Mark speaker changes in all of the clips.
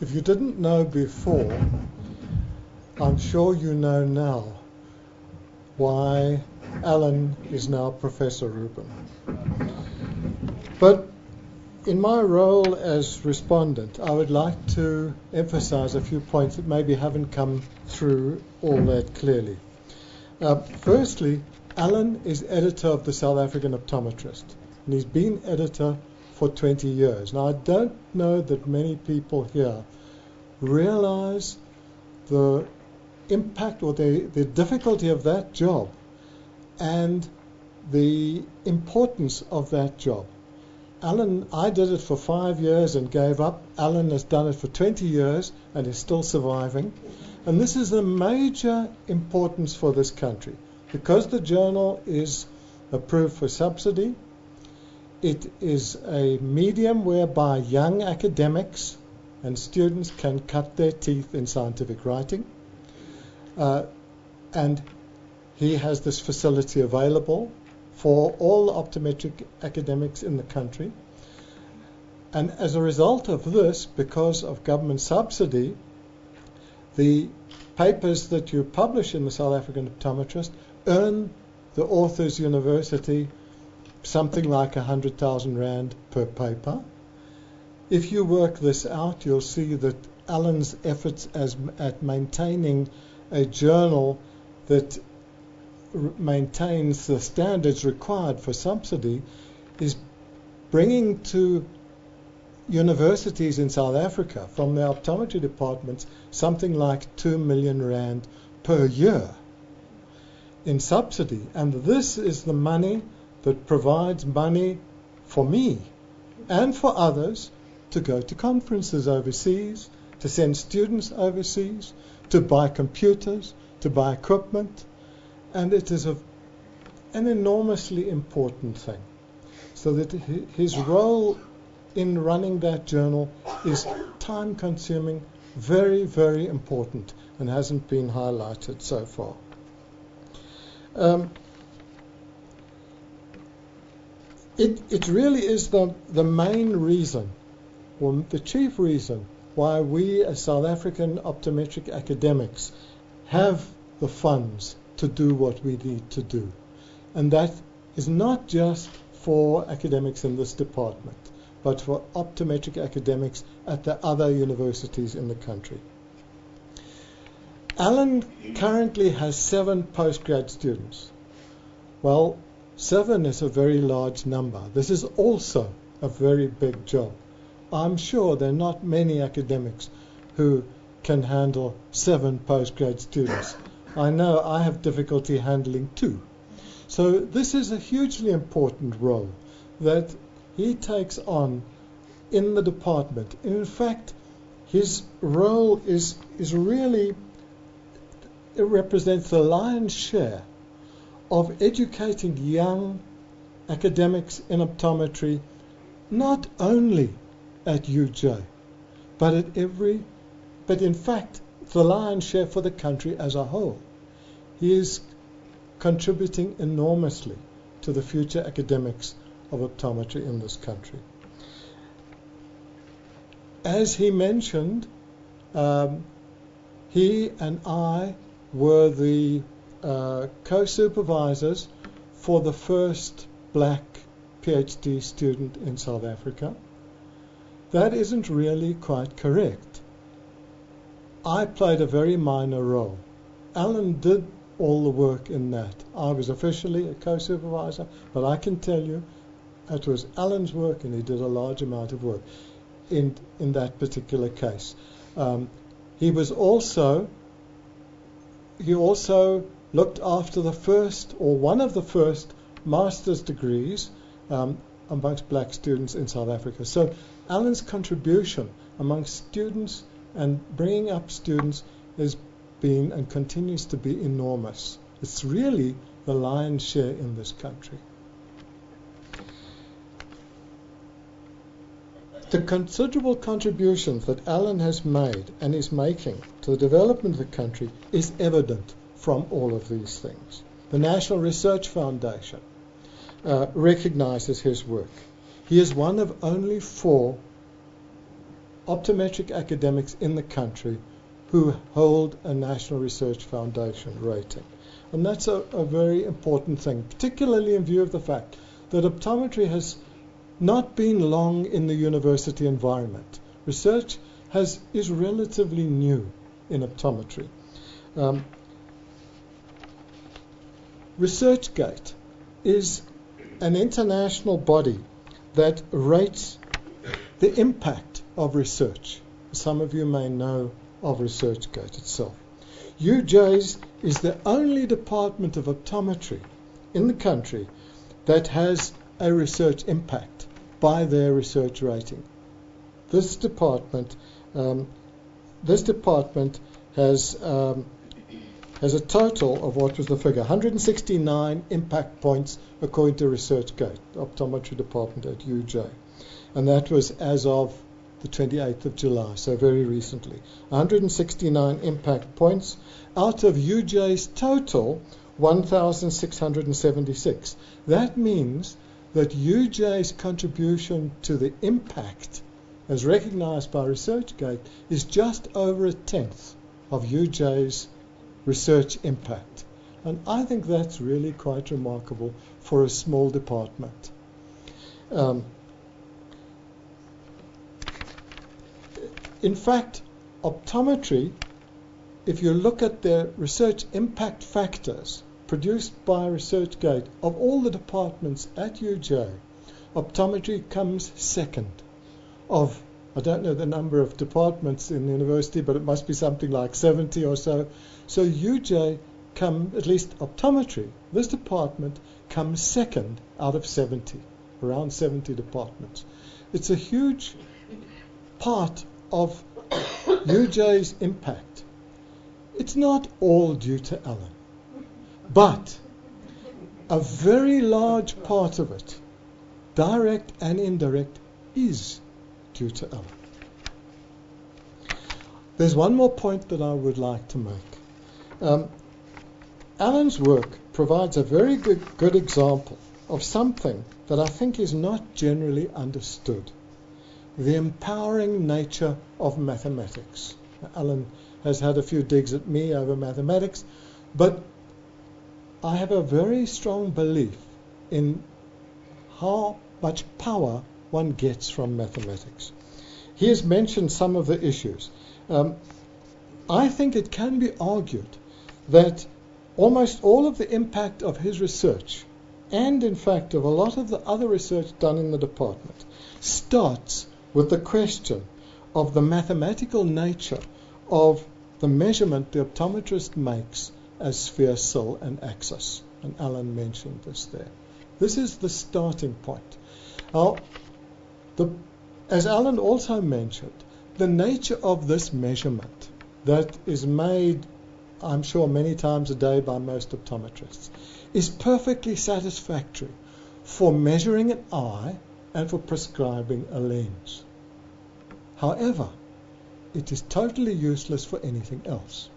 Speaker 1: If you didn't know before, I'm sure you know now why Alan is now Professor Rubin. But in my role as respondent, I would like to emphasize a few points that maybe haven't come through all that clearly. Uh, firstly, Alan is editor of the South African Optometrist, and he's been editor for 20 years. Now, I don't know that many people here realize the impact or the, the difficulty of that job and the importance of that job. Alan, I did it for five years and gave up. Alan has done it for 20 years and is still surviving. And this is a major importance for this country because the journal is approved for subsidy. It is a medium whereby young academics and students can cut their teeth in scientific writing. Uh, and he has this facility available for all optometric academics in the country. And as a result of this, because of government subsidy, the papers that you publish in the South African Optometrist earn the Authors University something like 100,000 Rand per paper. If you work this out, you'll see that Alan's efforts as, at maintaining a journal that maintains the standards required for subsidy is bringing to universities in South Africa from their optometry departments something like 2 million rand per year in subsidy. And this is the money that provides money for me and for others to go to conferences overseas, to send students overseas, to buy computers, to buy equipment, and it is a, an enormously important thing. So that his role in running that journal is time consuming, very, very important, and hasn't been highlighted so far. Um, it, it really is the, the main reason, or the chief reason, why we as South African optometric academics have the funds to do what we need to do. And that is not just for academics in this department, but for optometric academics at the other universities in the country. Alan currently has seven postgrad students. Well, seven is a very large number. This is also a very big job. I'm sure there are not many academics who can handle seven postgrad students. I know I have difficulty handling two. So this is a hugely important role that he takes on in the department. In fact, his role is is really it represents the lion's share of educating young academics in optometry, not only at UJ, but at every, but in fact, the lion's share for the country as a whole. He is contributing enormously to the future academics of optometry in this country. As he mentioned, um, he and I were the uh, co-supervisors for the first black PhD student in South Africa. That isn't really quite correct. I played a very minor role. Alan did all the work in that. I was officially a co-supervisor, but I can tell you it was Alan's work and he did a large amount of work in, in that particular case. Um, he was also he also looked after the first or one of the first master's degrees um, amongst black students in South Africa. So Alan's contribution amongst students and bringing up students has been and continues to be enormous. It's really the lion's share in this country. The considerable contributions that Alan has made and is making to the development of the country is evident from all of these things. The National Research Foundation uh, recognizes his work. He is one of only four optometric academics in the country who hold a National Research Foundation rating. And that's a, a very important thing, particularly in view of the fact that optometry has not been long in the university environment. Research has, is relatively new in optometry. Um, ResearchGate is an international body that rates the impact of research. Some of you may know of ResearchGate itself. UJ's is the only department of optometry in the country that has a research impact by their research rating. This department, um, this department has um, has a total of what was the figure 169 impact points according to ResearchGate, optometry department at UJ, and that was as of the 28th of July, so very recently. 169 impact points out of UJ's total 1,676. That means that UJ's contribution to the impact, as recognized by ResearchGate, is just over a tenth of UJ's research impact. And I think that's really quite remarkable for a small department. Um, In fact, optometry, if you look at the research impact factors produced by ResearchGate of all the departments at UJ, optometry comes second of I don't know the number of departments in the university, but it must be something like 70 or so. So UJ come, at least optometry, this department comes second out of 70, around 70 departments. It's a huge part of UJ's impact, it's not all due to Alan, but a very large part of it, direct and indirect, is to Alan. There's one more point that I would like to make. Um, Alan's work provides a very good, good example of something that I think is not generally understood the empowering nature of mathematics. Alan has had a few digs at me over mathematics, but I have a very strong belief in how much power one gets from mathematics. He has mentioned some of the issues. Um, I think it can be argued that almost all of the impact of his research, and in fact of a lot of the other research done in the department, starts with the question of the mathematical nature of the measurement the optometrist makes as sphere, cyl, and axis. And Alan mentioned this there. This is the starting point. Now, the, as Alan also mentioned, the nature of this measurement that is made, I'm sure, many times a day by most optometrists is perfectly satisfactory for measuring an eye and for prescribing a lens. However, it is totally useless for anything else.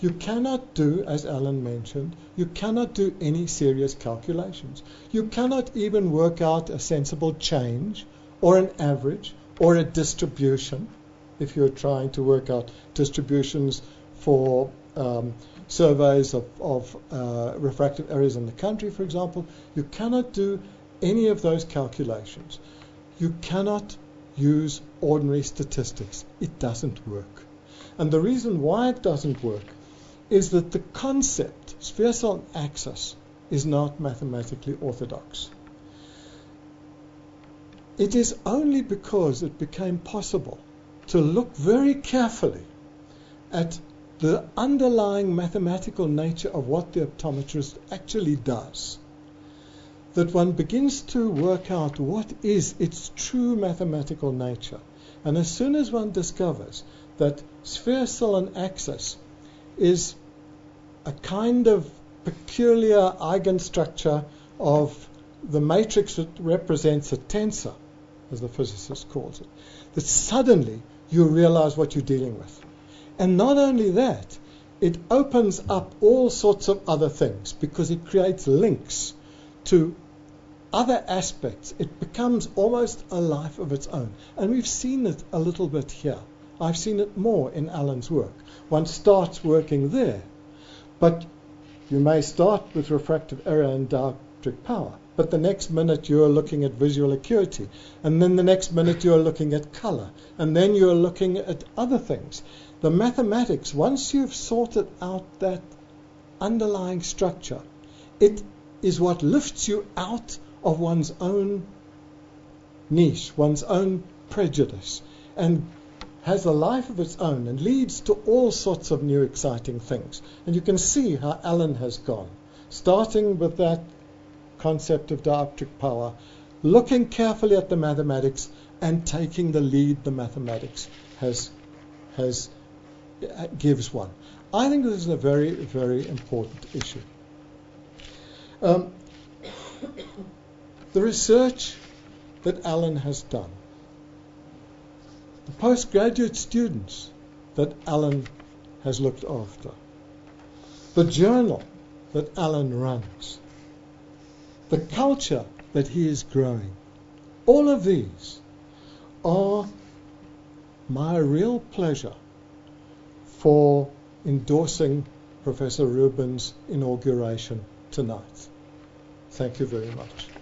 Speaker 1: You cannot do, as Alan mentioned, you cannot do any serious calculations. You cannot even work out a sensible change or an average or a distribution if you're trying to work out distributions for um, surveys of, of uh, refractive errors in the country, for example. You cannot do any of those calculations. You cannot use ordinary statistics. It doesn't work. And the reason why it doesn't work is that the concept, sphere cyl axis, is not mathematically orthodox. It is only because it became possible to look very carefully at the underlying mathematical nature of what the optometrist actually does that one begins to work out what is its true mathematical nature. And as soon as one discovers that sphere, cyl, and axis is a kind of peculiar eigenstructure of the matrix that represents a tensor, as the physicist calls it, that suddenly you realize what you're dealing with. And not only that, it opens up all sorts of other things because it creates links to other aspects, it becomes almost a life of its own. And we've seen it a little bit here. I've seen it more in Alan's work. One starts working there, but you may start with refractive error and dioptric power, but the next minute you're looking at visual acuity, and then the next minute you're looking at color, and then you're looking at other things. The mathematics, once you've sorted out that underlying structure, it is what lifts you out of one's own niche, one's own prejudice, and has a life of its own and leads to all sorts of new exciting things. And you can see how Alan has gone, starting with that concept of dioptric power, looking carefully at the mathematics and taking the lead the mathematics has has uh, gives one. I think this is a very very important issue. Um, the research that Alan has done, the postgraduate students that Alan has looked after, the journal that Alan runs, the culture that he is growing, all of these are my real pleasure for endorsing Professor Rubin's inauguration tonight. Thank you very much.